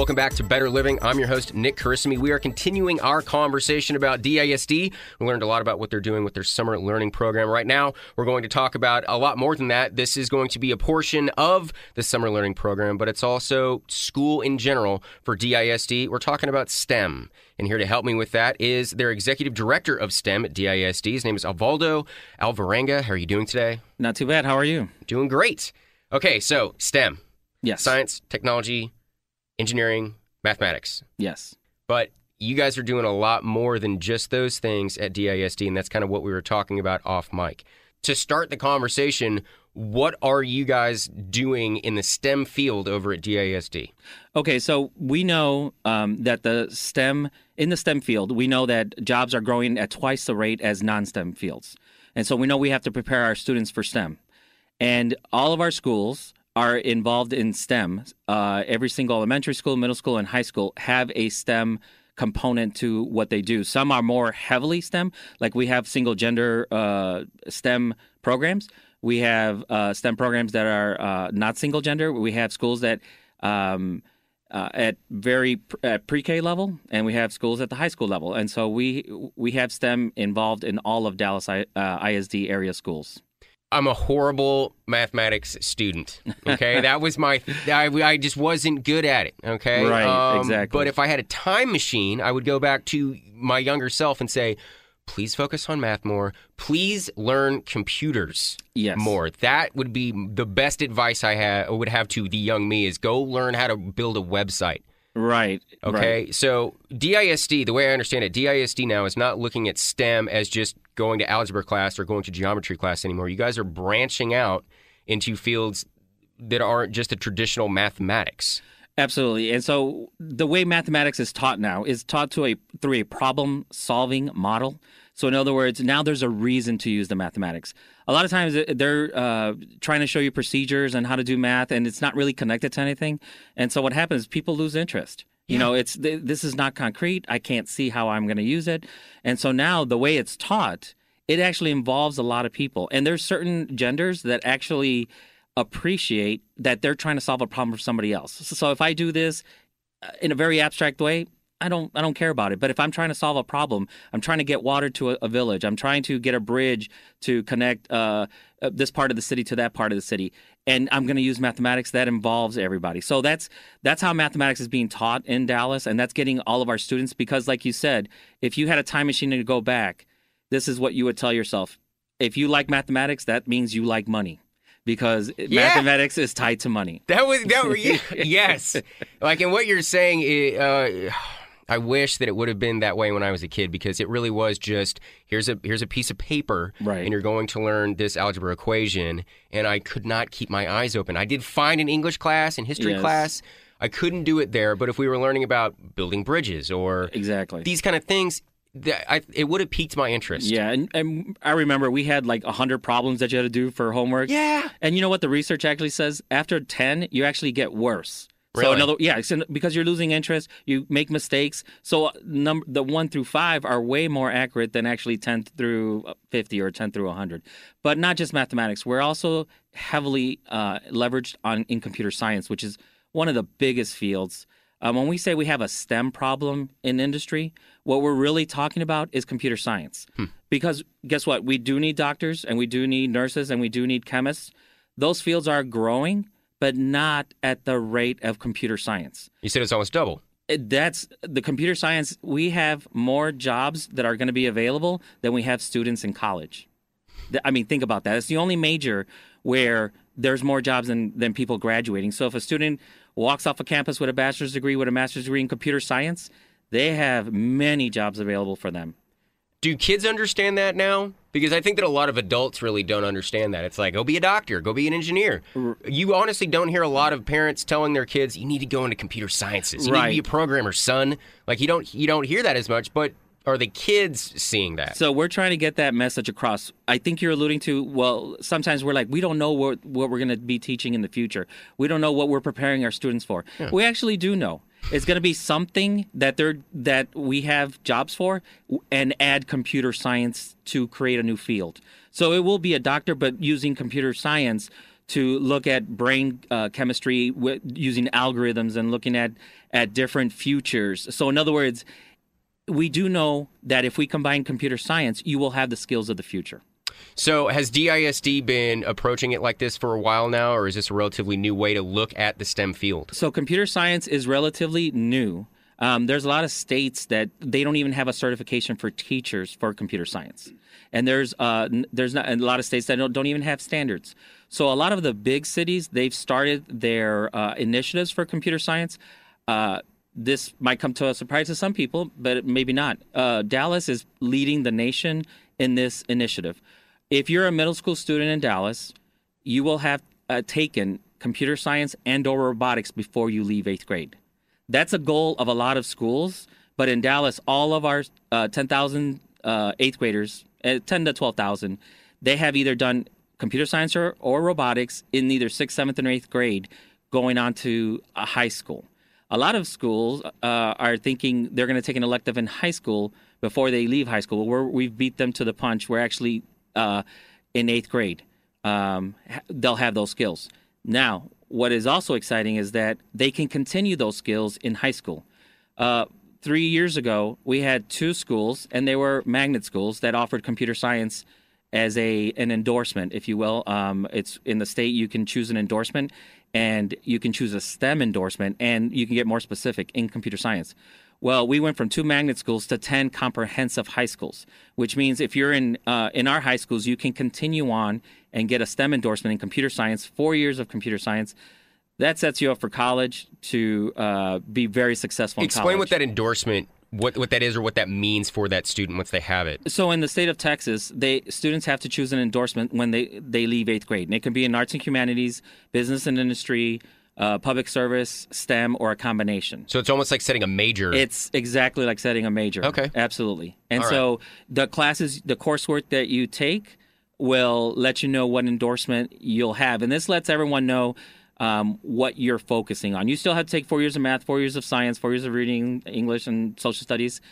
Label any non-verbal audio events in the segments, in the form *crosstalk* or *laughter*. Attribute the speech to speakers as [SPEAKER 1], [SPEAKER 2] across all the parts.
[SPEAKER 1] Welcome back to Better Living. I'm your host, Nick Carissimi. We are continuing our conversation about DISD. We learned a lot about what they're doing with their summer learning program. Right now, we're going to talk about a lot more than that. This is going to be a portion of the summer learning program, but it's also school in general for DISD. We're talking about STEM. And here to help me with that is their executive director of STEM at DISD. His name is Oswaldo Alvarenga. How are you doing today?
[SPEAKER 2] Not too bad. How are you?
[SPEAKER 1] Doing great. Okay, so STEM
[SPEAKER 2] Yes.
[SPEAKER 1] science, technology, engineering, mathematics.
[SPEAKER 2] Yes.
[SPEAKER 1] But you guys are doing a lot more than just those things at DISD, and that's kind of what we were talking about off mic. To start the conversation, what are you guys doing in the STEM field over at DISD?
[SPEAKER 2] Okay, so we know um, that the STEM in the STEM field, we know that jobs are growing at twice the rate as non-STEM fields, and so we know we have to prepare our students for STEM. And all of our schools are involved in STEM. Uh, every single elementary school, middle school, and high school have a STEM component to what they do. Some are more heavily STEM, like we have single gender uh, STEM programs. We have uh, STEM programs that are uh, not single gender. We have schools that um, uh, at very at pre-K level, and we have schools at the high school level. And so we we have STEM involved in all of Dallas I, uh, ISD area schools.
[SPEAKER 1] I'm a horrible mathematics student. Okay, *laughs* that was my. I, I just wasn't good at it. Okay, Um,
[SPEAKER 2] Right, exactly.
[SPEAKER 1] But if I had a time machine, I would go back to my younger self and say, "Please focus on math more. Please learn computers
[SPEAKER 2] Yes.
[SPEAKER 1] more." That would be the best advice I ha- would have to the young me: is go learn how to build a website.
[SPEAKER 2] Right.
[SPEAKER 1] Okay,
[SPEAKER 2] right.
[SPEAKER 1] so DISD, the way I understand it, DISD now is not looking at STEM as just going to algebra class or going to geometry class anymore. You guys are branching out into fields that aren't just the traditional mathematics.
[SPEAKER 2] Absolutely. And so the way mathematics is taught now is taught to a through a problem solving model. So in other words, now there's a reason to use the mathematics. A lot of times uh, they're uh, trying to show you procedures and how to do math, and it's not really connected to anything. And so what happens? Is people lose interest. You know, it's th- this is not concrete. I can't see how I'm going to use it. And so now the way it's taught, it actually involves a lot of people. And there's certain genders that actually appreciate that they're trying to solve a problem for somebody else. So, so if I do this uh, in a very abstract way, I don't I don't care about it. But if I'm trying to solve a problem, I'm trying to get water to a, a village. I'm trying to get a bridge to connect uh, uh, this part of the city to that part of the city, and I'm going to use mathematics. That involves everybody. So that's that's how mathematics is being taught in Dallas, and that's getting all of our students. Because, like you said, if you had a time machine to go back, this is what you would tell yourself: if you like mathematics, that means you like money. Because mathematics is tied to money.
[SPEAKER 1] That was that. were- *laughs* yeah, yes, like and what you're saying. i- Uh, I wish that it would have been that way when I was a kid because it really was just here's a here's a piece of paper,
[SPEAKER 2] Right.
[SPEAKER 1] And you're going to learn this algebra equation, and I could not keep my eyes open. I did fine in English class and history
[SPEAKER 2] Yes.
[SPEAKER 1] class. I couldn't do it there, but if we were learning about building bridges or
[SPEAKER 2] Exactly.
[SPEAKER 1] these kind of things, that I, it would have piqued my interest.
[SPEAKER 2] Yeah, and, and I remember we had like 100 problems that you had to do for homework.
[SPEAKER 1] Yeah.
[SPEAKER 2] And you know what the research actually says? After 10, you actually get worse. So another yeah, in- because you're losing interest, you make mistakes. So uh, number the 1 through 5 are way more accurate than actually 10 through 50 or 10 through 100. But not just mathematics. We're also heavily uh, leveraged on in computer science, which is one of the biggest fields. Um, when we say we have a STEM problem in industry, what we're really talking about is computer science. Because guess what? We do need doctors and we do need nurses and we do need chemists. Those fields are growing, but not at the rate of computer science.
[SPEAKER 1] You said it's almost double.
[SPEAKER 2] Uh, that's the computer science. We have more jobs that are going to be available than we have students in college. I mean, think about that. It's the only major where there's more jobs than, than people graduating. So if a student walks off a campus with a bachelor's degree, with a master's degree in computer science, they have many jobs available for them.
[SPEAKER 1] Do kids understand that now? Because I think that a lot of adults really don't understand that. It's like, go be a doctor, go be an engineer. Mm. You honestly don't hear a lot of parents telling their kids, "You need to go into computer sciences. You need to be a programmer, son." Like you don't you don't hear that as much, but are the kids seeing that?
[SPEAKER 2] So we're trying to get that message across. I think you're alluding to. Well, sometimes we're like, we don't know what what we're going to be teaching in the future. We don't know what we're preparing our students for. We actually do know. It's going to be something that they're that we have jobs for, and add computer science to create a new field. So it will be a doctor, but using computer science to look at brain uh, chemistry with, using algorithms and looking at at different futures. So in other words, we do know that if we combine computer science, you will have the skills of the future.
[SPEAKER 1] So has DISD been approaching it like this for a while now, or is this a relatively new way to look at the STEM field?
[SPEAKER 2] So computer science is relatively new. Um, there's a lot of states that they don't even have a certification for teachers for computer science, and there's uh, there's not a lot of states that don't, don't even have standards. So a lot of the big cities they've started their uh, initiatives for computer science. Uh, this might come to a surprise to some people, but maybe not. Uh, Dallas is leading the nation in this initiative. If you're a middle school student in Dallas, you will have uh, taken computer science and or robotics before you leave eighth grade. That's a goal of a lot of schools, but in Dallas, all of our uh, 10,000 uh, eighth graders, uh, 10 to 12,000, they have either done computer science or, or robotics in either sixth, seventh, and eighth grade, going on to a high school. A lot of schools uh, are thinking they're going to take an elective in high school before they leave high school. We're, we've beat them to the punch. We're actually uh, in eighth grade. Um, they'll have those skills. Now, what is also exciting is that they can continue those skills in high school. Uh, three years ago, we had two schools, and they were magnet schools that offered computer science as a an endorsement, if you will. Um, it's in the state you can choose an endorsement, and you can choose a STEM endorsement, and you can get more specific in computer science. Well, we went from two magnet schools to ten comprehensive high schools, which means if you're in uh, in our high schools, you can continue on and get a STEM endorsement in computer science, four years of computer science. That sets you up for college to uh, be very successful. In
[SPEAKER 1] Explain
[SPEAKER 2] college.
[SPEAKER 1] what that endorsement, what what that is, or what that means for that student once they have it.
[SPEAKER 2] So in the state of Texas, they students have to choose an endorsement when they they leave eighth grade, and it can be in arts and humanities, business and industry, uh, public service, STEM, or a combination.
[SPEAKER 1] So it's almost like setting a major.
[SPEAKER 2] It's exactly like setting a major.
[SPEAKER 1] Okay.
[SPEAKER 2] absolutely. And
[SPEAKER 1] All
[SPEAKER 2] so the classes, the coursework that you take, will let you know what endorsement you'll have, and this lets everyone know. Um, what you're focusing on. You still have to take four years of math, four years of science, four years of reading, English, and social studies.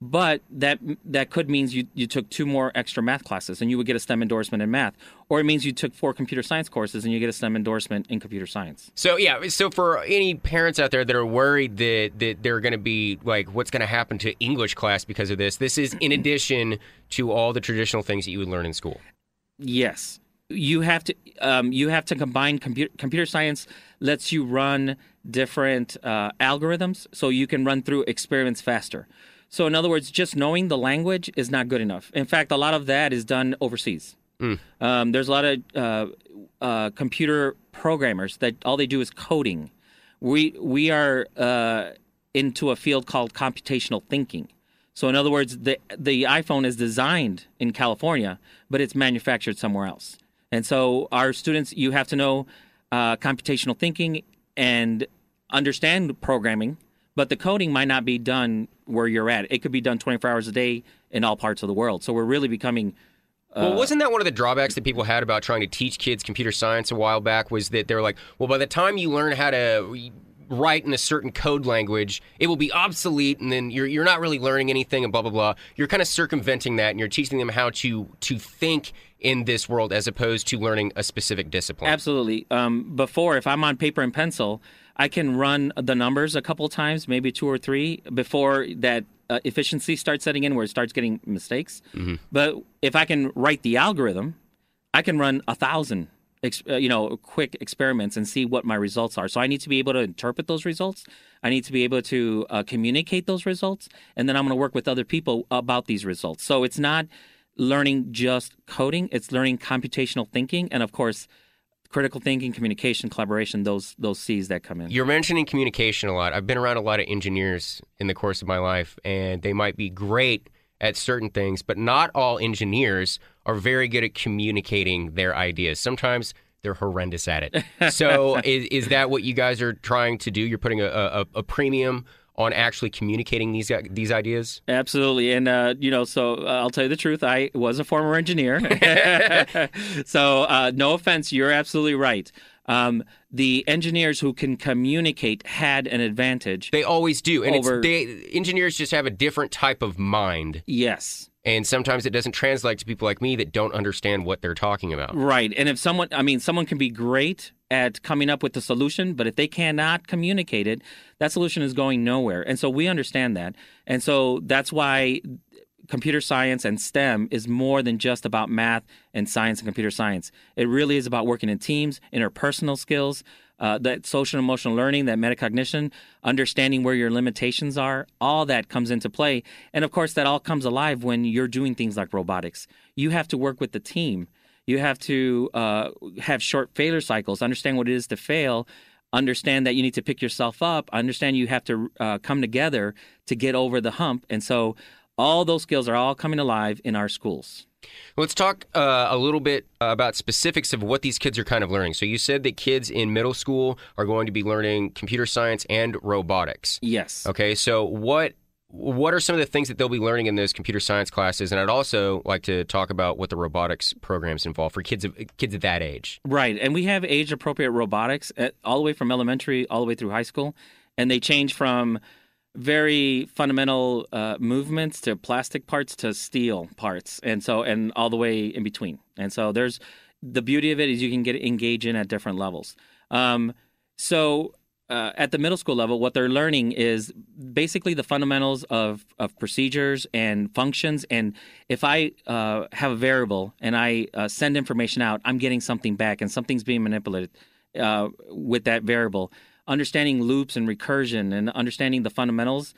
[SPEAKER 2] But that that could means you, you took two more extra math classes and you would get a STEM endorsement in math, or it means you took four computer science courses and you get a STEM endorsement in computer science.
[SPEAKER 1] So yeah, so for any parents out there that are worried that that they're going to be like, what's going to happen to English class because of this? This is in addition to all the traditional things that you would learn in school.
[SPEAKER 2] Yes, you have to. Um, you have to combine computer computer science lets you run different uh, algorithms, so you can run through experiments faster. So in other words, just knowing the language is not good enough. In fact, a lot of that is done overseas. Um, there's a lot of uh, uh, computer programmers that all they do is coding. We we are uh, into a field called computational thinking. So in other words, the the iPhone is designed in California, but it's manufactured somewhere else. And so our students, you have to know uh, computational thinking and understand programming, but the coding might not be done where you're at. It could be done 24 hours a day in all parts of the world. So we're really becoming
[SPEAKER 1] well, wasn't that one of the drawbacks that people had about trying to teach kids computer science a while back? Was that they're like, well, by the time you learn how to write in a certain code language, it will be obsolete, and then you're you're not really learning anything, and blah blah blah. You're kind of circumventing that, and you're teaching them how to to think in this world as opposed to learning a specific discipline.
[SPEAKER 2] Absolutely. Um, before, if I'm on paper and pencil, I can run the numbers a couple times, maybe two or three, before that uh, efficiency starts setting in where it starts getting mistakes. But if I can write the algorithm, I can run a thousand. Uh, you know, quick experiments and see what my results are. So I need to be able to interpret those results. I need to be able to uh, communicate those results, and then I'm going to work with other people about these results. So it's not learning just coding; it's learning computational thinking, and of course, critical thinking, communication, collaboration. Those those C's that come in.
[SPEAKER 1] You're mentioning communication a lot. I've been around a lot of engineers in the course of my life, and they might be great at certain things, but not all engineers are very good at communicating their ideas. Sometimes they're horrendous at it. *laughs* So is, is that what you guys are trying to do? You're putting a, a, a premium on actually communicating these these ideas?
[SPEAKER 2] Absolutely, and uh, you know, so uh, I'll tell you the truth. I was a former engineer, *laughs* so uh, no offense, you're absolutely right. Um, the engineers who can communicate had an advantage.
[SPEAKER 1] They always do, and
[SPEAKER 2] Over-
[SPEAKER 1] it's they, engineers just have a different type of mind,
[SPEAKER 2] Yes,
[SPEAKER 1] and sometimes it doesn't translate to people like me that don't understand what they're talking about.
[SPEAKER 2] right. And if someone, I mean, someone can be great at coming up with the solution, but if they cannot communicate it, that solution is going nowhere. And so we understand that, and so that's why computer science and STEM is more than just about math and science and computer science. It really is about working in teams, interpersonal skills, uh, that social and emotional learning, that metacognition, understanding where your limitations are. All that comes into play. And of course, that all comes alive when you're doing things like robotics. You have to work with the team. You have to uh, have short failure cycles, understand what it is to fail, understand that you need to pick yourself up, understand you have to uh, come together to get over the hump. And so all those skills are all coming alive in our schools.
[SPEAKER 1] Let's talk uh, a little bit about specifics of what these kids are kind of learning. So you said that kids in middle school are going to be learning computer science and robotics.
[SPEAKER 2] Yes.
[SPEAKER 1] Okay, so what what are some of the things that they'll be learning in those computer science classes? And I'd also like to talk about what the robotics programs involve for kids of kids at that age.
[SPEAKER 2] Right. And we have age appropriate robotics at, all the way from elementary all the way through high school. And they change from very fundamental uh, movements to plastic parts to steel parts. And so, and all the way in between. And so there's the beauty of it is you can get engage in at different levels. Um, so uh, at the middle school level, what they're learning is basically the fundamentals of, of procedures and functions. And if I uh, have a variable and I uh, send information out, I'm getting something back, and something's being manipulated uh, with that variable. Understanding loops and recursion, and understanding the fundamentals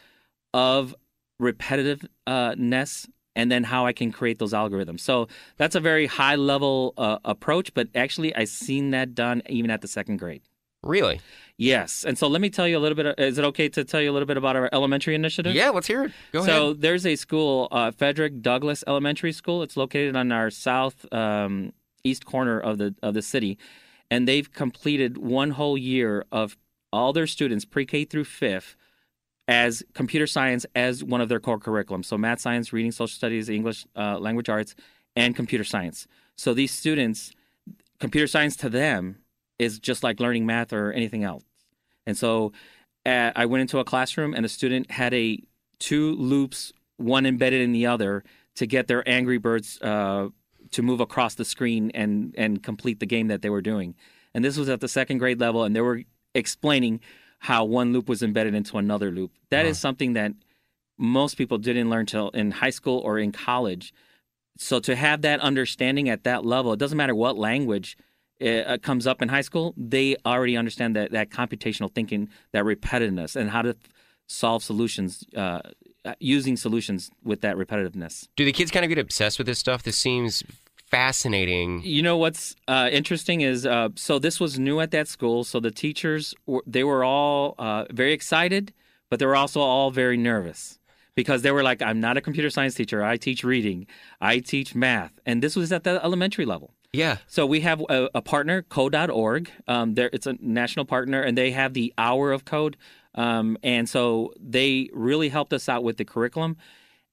[SPEAKER 2] of repetitiveness, and then how I can create those algorithms. So that's a very high level uh, approach, but actually, I've seen that done even at the second grade.
[SPEAKER 1] Really?
[SPEAKER 2] Yes. And so let me tell you a little bit. Is it okay to tell you a little bit about our elementary initiative?
[SPEAKER 1] Yeah, let's hear it. Go
[SPEAKER 2] so
[SPEAKER 1] ahead.
[SPEAKER 2] there's a school, uh, Frederick Douglass Elementary School. It's located on our south um, east corner of the of the city, and they've completed one whole year of all their students, pre-K through fifth, as computer science as one of their core curriculum. So math, science, reading, social studies, English, uh, language arts, and computer science. So these students, computer science to them is just like learning math or anything else. And so uh, I went into a classroom and a student had a two loops, one embedded in the other, to get their Angry Birds uh, to move across the screen and and complete the game that they were doing. And this was at the second grade level, and they were explaining how one loop was embedded into another loop. That is something that most people didn't learn till in high school or in college. So to have that understanding at that level, it doesn't matter what language uh, comes up in high school, they already understand that that computational thinking, that repetitiveness, and how to solve solutions uh, using solutions with that repetitiveness.
[SPEAKER 1] Do the kids kind of get obsessed with this stuff? This seems fascinating.
[SPEAKER 2] You know what's uh, interesting is uh, so this was new at that school, so the teachers were, they were all uh, very excited, but they were also all very nervous because they were like, "I'm not a computer science teacher. I teach reading, I teach math," and this was at the elementary level.
[SPEAKER 1] Yeah.
[SPEAKER 2] So we have a, a partner, Code.org. Um, there, it's a national partner, and they have the Hour of Code. Um, and so they really helped us out with the curriculum.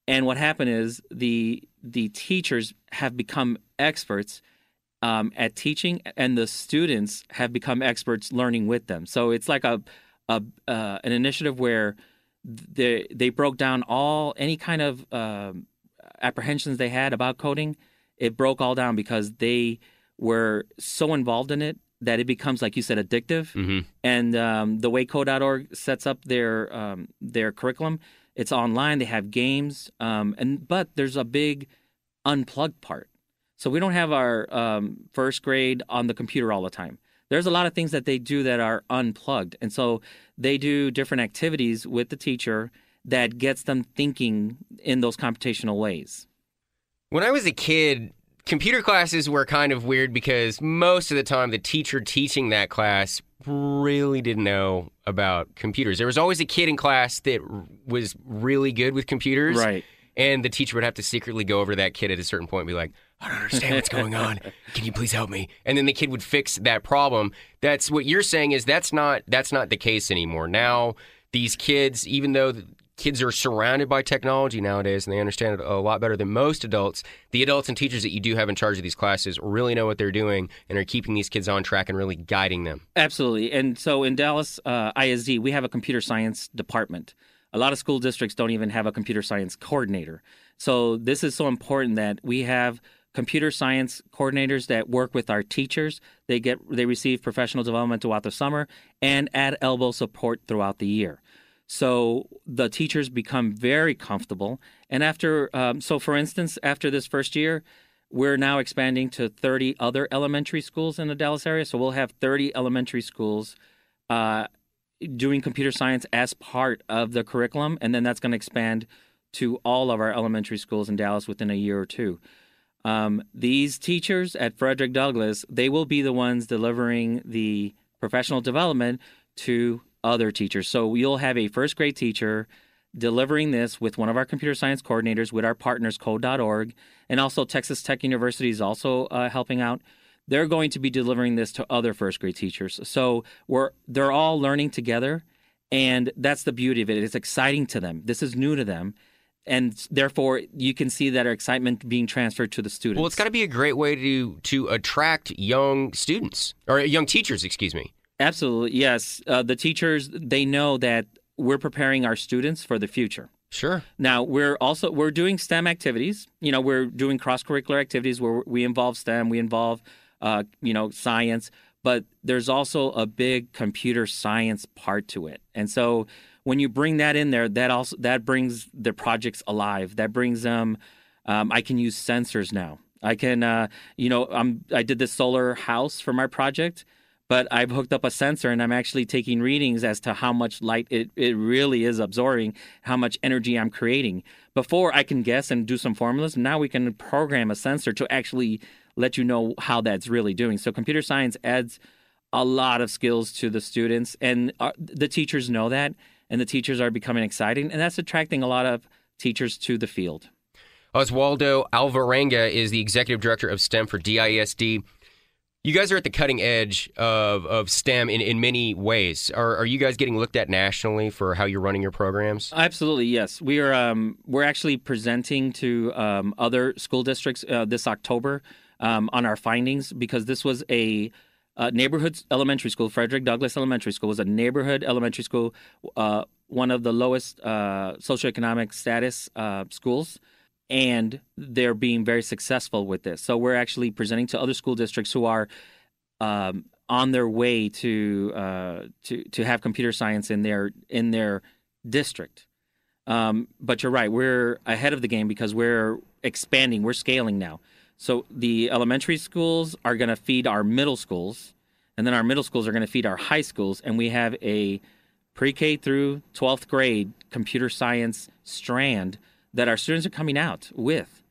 [SPEAKER 2] And what happened is the the teachers have become experts um, at teaching, and the students have become experts learning with them. So it's like a, a uh, an initiative where they they broke down all any kind of um, apprehensions they had about coding. It broke all down because they were so involved in it that it becomes, like you said, addictive.
[SPEAKER 1] Mm-hmm.
[SPEAKER 2] And um, the way Code.org sets up their um, their curriculum, it's online. They have games, um, and but there's a big unplugged part. So we don't have our um, first grade on the computer all the time. There's a lot of things that they do that are unplugged, and so they do different activities with the teacher that gets them thinking in those computational ways.
[SPEAKER 1] When I was a kid, computer classes were kind of weird because most of the time the teacher teaching that class really didn't know about computers. There was always a kid in class that was really good with computers.
[SPEAKER 2] Right.
[SPEAKER 1] and the teacher would have to secretly go over to that kid at a certain point and be like, I don't understand what's going on. *laughs* Can you please help me? And then the kid would fix that problem. That's what you're saying is that's not that's not the case anymore. Now these kids, even though kids are surrounded by technology nowadays and they understand it a lot better than most adults, the adults and teachers that you do have in charge of these classes really know what they're doing and are keeping these kids on track and really guiding them.
[SPEAKER 2] Absolutely. And so in Dallas uh, ISD, we have a computer science department. A lot of school districts don't even have a computer science coordinator. So this is so important that we have computer science coordinators that work with our teachers. They get they receive professional development throughout the summer and add elbow support throughout the year. So the teachers become very comfortable. And after, um, so for instance, after this first year, we're now expanding to 30 other elementary schools in the Dallas area. So we'll have 30 elementary schools uh, doing computer science as part of the curriculum. And then that's going to expand to all of our elementary schools in Dallas within a year or two. Um, these teachers at Frederick Douglass, they will be the ones delivering the professional development to other teachers. So you'll have a first grade teacher delivering this with one of our computer science coordinators with our partners, code.org, and also Texas Tech University is also uh, helping out. They're going to be delivering this to other first grade teachers. So we're they're all learning together, and that's the beauty of it. It's exciting to them. This is new to them and therefore you can see that our excitement being transferred to the students.
[SPEAKER 1] Well, it's got to be a great way to to attract young students or young teachers, excuse me.
[SPEAKER 2] Absolutely, yes. Uh, the teachers they know that we're preparing our students for the future.
[SPEAKER 1] Sure.
[SPEAKER 2] Now we're also we're doing STEM activities. You know, we're doing cross curricular activities where we involve STEM, we involve uh, you know science, but there's also a big computer science part to it. And so when you bring that in there, that also that brings the projects alive. That brings them. Um, I can use sensors now. I can, uh, you know, I'm I did this solar house for my project but I've hooked up a sensor and I'm actually taking readings as to how much light it, it really is absorbing, how much energy I'm creating. Before I can guess and do some formulas, now we can program a sensor to actually let you know how that's really doing. So computer science adds a lot of skills to the students, and our, uh, the teachers know that, and the teachers are becoming exciting, and that's attracting a lot of teachers to the field.
[SPEAKER 1] Oswaldo Alvarenga is the executive director of STEM for DISD you guys are at the cutting edge of, of STEM in, in many ways. Are, are you guys getting looked at nationally for how you're running your programs?
[SPEAKER 2] Absolutely, yes. We are. Um, we're actually presenting to um, other school districts uh, this October um, on our findings because this was a neighborhood elementary school. Frederick Douglass Elementary School was a neighborhood elementary school, uh, one of the lowest uh, socioeconomic status uh, schools and they're being very successful with this. So we're actually presenting to other school districts who are um, on their way to uh, to to have computer science in their in their district. Um, but you're right, we're ahead of the game because we're expanding, we're scaling now. So the elementary schools are going to feed our middle schools, and then our middle schools are going to feed our high schools, and we have a pre-K through 12th grade computer science strand that our students are coming out with.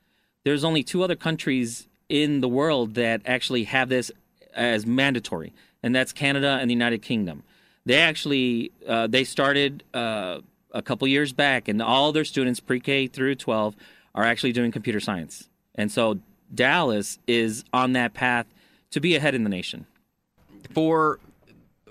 [SPEAKER 2] There's only two other countries in the world that actually have this as mandatory, and that's Canada and the United Kingdom. They actually uh, they started uh, a couple years back, and all their students pre-K through 12 are actually doing computer science, and so Dallas is on that path to be ahead in the nation.
[SPEAKER 1] For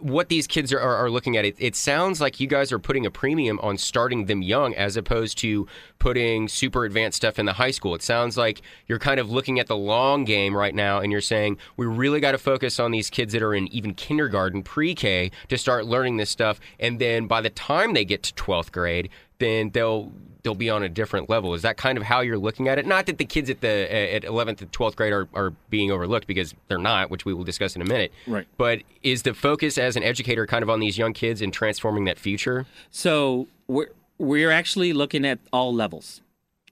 [SPEAKER 1] what these kids are, are, looking at, it, it sounds like you guys are putting a premium on starting them young as opposed to putting super advanced stuff in the high school. It sounds like you're kind of looking at the long game right now and you're saying, we really got to focus on these kids that are in even kindergarten, pre K, to start learning this stuff. And then by the time they get to 12th grade, then they'll they'll be on a different level. Is that kind of how you're looking at it? Not that the kids at the at 11th and 12th grade are, are being overlooked because they're not, which we will discuss in a minute.
[SPEAKER 2] Right.
[SPEAKER 1] But is the focus as an educator kind of on these young kids and transforming that future?
[SPEAKER 2] So we're we're actually looking at all levels,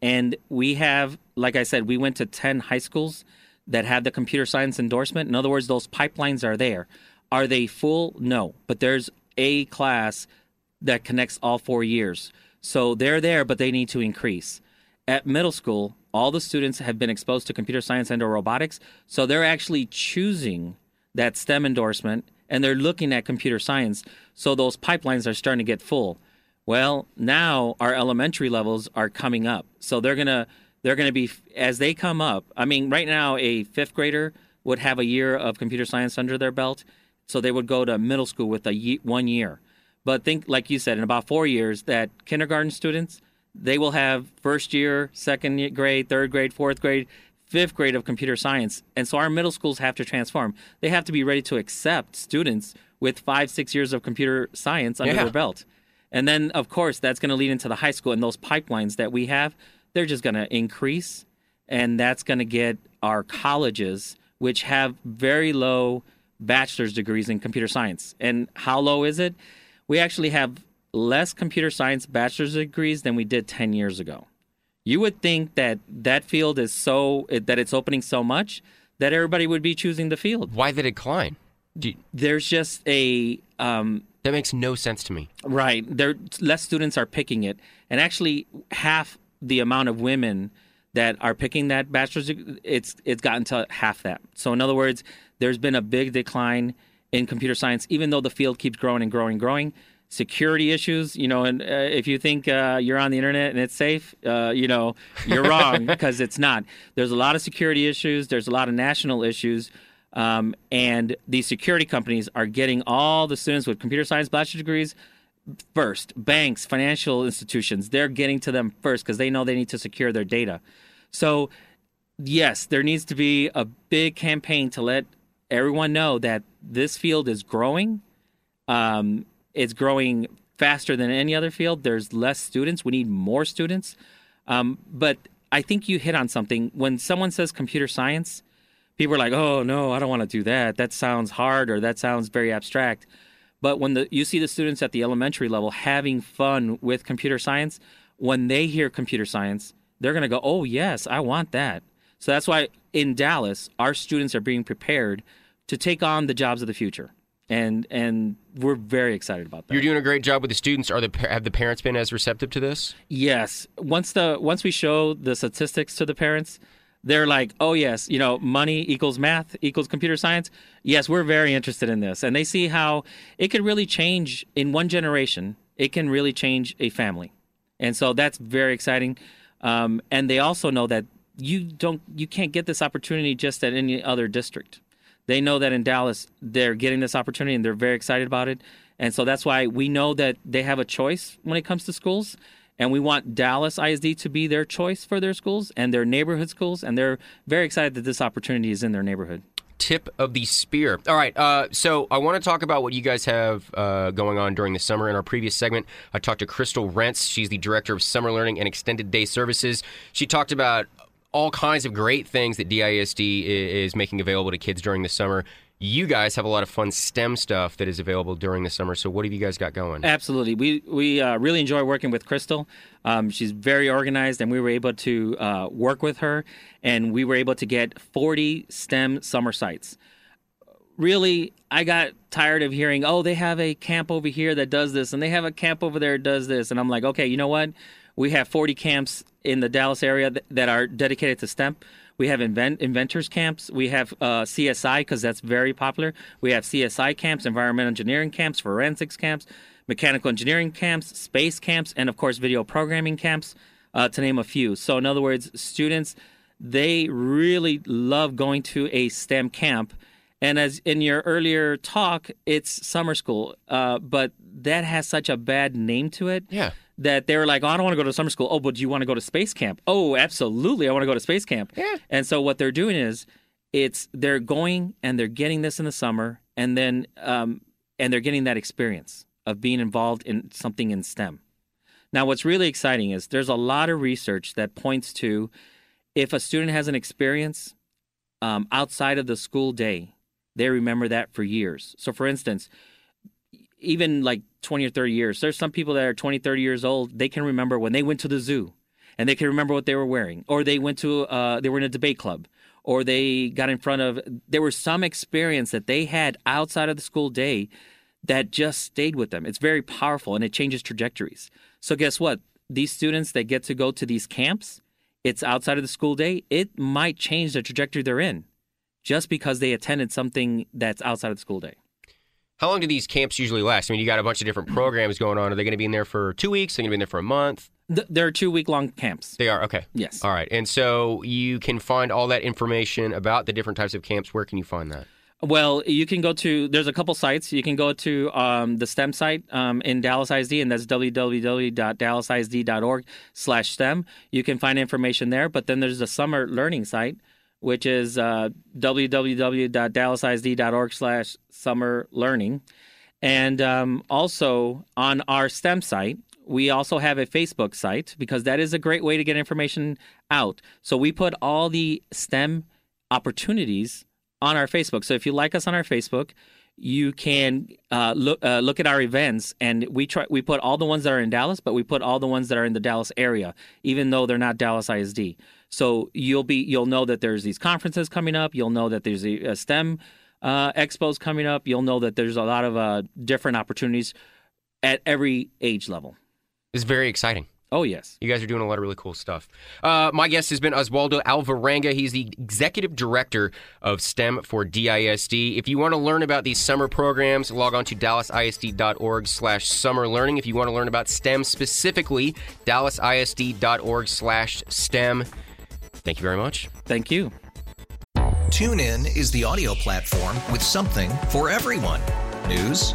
[SPEAKER 2] and we have, like I said, we went to 10 high schools that have the computer science endorsement. In other words, those pipelines are there. Are they full? No, but there's a class that connects all four years. So they're there, but they need to increase. At middle school, all the students have been exposed to computer science and or robotics, so they're actually choosing that STEM endorsement and they're looking at computer science. So those pipelines are starting to get full. Well, now our elementary levels are coming up, so they're gonna they're gonna be as they come up. I mean, right now a fifth grader would have a year of computer science under their belt, so they would go to middle school with a ye- one year. But think, like you said, in about four years, that kindergarten students they will have first year, second grade, third grade, fourth grade, fifth grade of computer science, and so our middle schools have to transform. They have to be ready to accept students with five, six years of computer science under
[SPEAKER 1] Yeah.
[SPEAKER 2] their belt. And then, of course, that's going to lead into the high school, and those pipelines that we have, they're just going to increase, and that's going to get our colleges, which have very low bachelor's degrees in computer science. And how low is it? We actually have less computer science bachelor's degrees than we did 10 years ago. You would think that that field is so that it's opening so much that everybody would be choosing the field.
[SPEAKER 1] Why the decline? You-
[SPEAKER 2] There's just a um,
[SPEAKER 1] that makes no sense to me.
[SPEAKER 2] Right. There less students are picking it. And actually half the amount of women that are picking that bachelor's it's it's gotten to half that. So in other words, there's been a big decline in computer science even though the field keeps growing and growing and growing. Security issues, you know, and uh, if you think uh, you're on the internet and it's safe, uh, you know, you're wrong *laughs* because it's not. There's a lot of security issues. There's a lot of national issues. Um, and these security companies are getting all the students with computer science bachelor degrees first. Banks, financial institutions, they're getting to them first because they know they need to secure their data. So, yes, there needs to be a big campaign to let everyone know that this field is growing. Um, it's growing faster than any other field. There's less students. We need more students. Um, but I think you hit on something. When someone says computer science, people are like, "Oh no, I don't want to do that. That sounds hard or that sounds very abstract." But when the you see the students at the elementary level having fun with computer science, when they hear computer science, they're going to go, "Oh, yes, I want that." So that's why in Dallas, our students are being prepared to take on the jobs of the future. And and we're very excited about that.
[SPEAKER 1] You're doing a great job with the students. Are the have the parents been as receptive to this?
[SPEAKER 2] Yes. Once the once we show the statistics to the parents, they're like, "Oh yes, you know, money equals math equals computer science." Yes, we're very interested in this, and they see how it could really change in one generation. It can really change a family, and so that's very exciting. Um, and they also know that you don't you can't get this opportunity just at any other district. They know that in Dallas they're getting this opportunity and they're very excited about it. And so that's why we know that they have a choice when it comes to schools. And we want Dallas ISD to be their choice for their schools and their neighborhood schools. And they're very excited that this opportunity is in their neighborhood.
[SPEAKER 1] Tip of the spear. All right. Uh, so I want to talk about what you guys have uh, going on during the summer. In our previous segment, I talked to Crystal Rents. She's the director of summer learning and extended day services. She talked about all kinds of great things that DISD is making available to kids during the summer. You guys have a lot of fun STEM stuff that is available during the summer. So what have you guys got going?
[SPEAKER 2] Absolutely. We we uh, really enjoy working with Crystal. Um, she's very organized, and we were able to uh, work with her, and we were able to get 40 STEM summer sites. Really, I got tired of hearing, oh, they have a camp over here that does this, and they have a camp over there that does this. And I'm like, okay, you know what? We have 40 camps in the Dallas area that, are dedicated to STEM. We have invent, inventors camps. We have uh, CSI because that's very popular. We have CSI camps, environmental engineering camps, forensics camps, mechanical engineering camps, space camps, and of course, video programming camps, uh, to name a few. So, in other words, students they really love going to a STEM camp. And as in your earlier talk, it's summer school, uh, but that has such a bad name to it
[SPEAKER 1] Yeah.
[SPEAKER 2] That they were like, "Oh, I don't want to go to summer school." Oh, but do you want to go to space camp? Oh, absolutely, I want to go to space camp.
[SPEAKER 1] Yeah.
[SPEAKER 2] And so what they're doing is, it's they're going and they're getting this in the summer, and then um, and they're getting that experience of being involved in something in STEM. Now, what's really exciting is there's a lot of research that points to if a student has an experience um, outside of the school day, they remember that for years. So, for instance, even like 20 or 30 years, there's some people that are 20, 30 years old, they can remember when they went to the zoo and they can remember what they were wearing, or they went to, uh, they were in a debate club, or they got in front of, there was some experience that they had outside of the school day that just stayed with them. It's very powerful and it changes trajectories. So, guess what? These students that get to go to these camps, it's outside of the school day, it might change the trajectory they're in just because they attended something that's outside of the school day.
[SPEAKER 1] How long do these camps usually last? I mean, you got a bunch of different programs going on. Are they going to be in there for two weeks? Are they going to be in there for a month?
[SPEAKER 2] Th- There are two week long camps.
[SPEAKER 1] They are okay.
[SPEAKER 2] Yes.
[SPEAKER 1] All right, and so you can find all that information about the different types of camps. Where can you find that?
[SPEAKER 2] Well, you can go to. There's a couple sites. You can go to um, the STEM site um, in Dallas ISD, and that's www.dallasisd.org/stem. You can find information there. But then there's the summer learning site, which is uh, www.dallasisd.org/summer learning, and um, also on our STEM site. We also have a Facebook site because that is a great way to get information out. So we put all the STEM opportunities on our Facebook. So if you like us on our Facebook, you can uh, look uh, look at our events, and we try we put all the ones that are in Dallas, but we put all the ones that are in the Dallas area, even though they're not Dallas ISD. So you'll be you'll know that there's these conferences coming up. You'll know that there's a, a STEM uh, expos coming up. You'll know that there's a lot of uh, different opportunities at every age level.
[SPEAKER 1] It's very exciting.
[SPEAKER 2] Oh yes.
[SPEAKER 1] You guys are doing a lot of really cool stuff. Uh, my guest has been Oswaldo Alvarenga. He's the executive director of STEM for DISD. If you want to learn about these summer programs, log on to dallasisd.org slash summer learning. If you want to learn about STEM specifically, dallasisd.org slash STEM. Thank you very much.
[SPEAKER 2] Thank you.
[SPEAKER 3] TuneIn is the audio platform with something for everyone. News,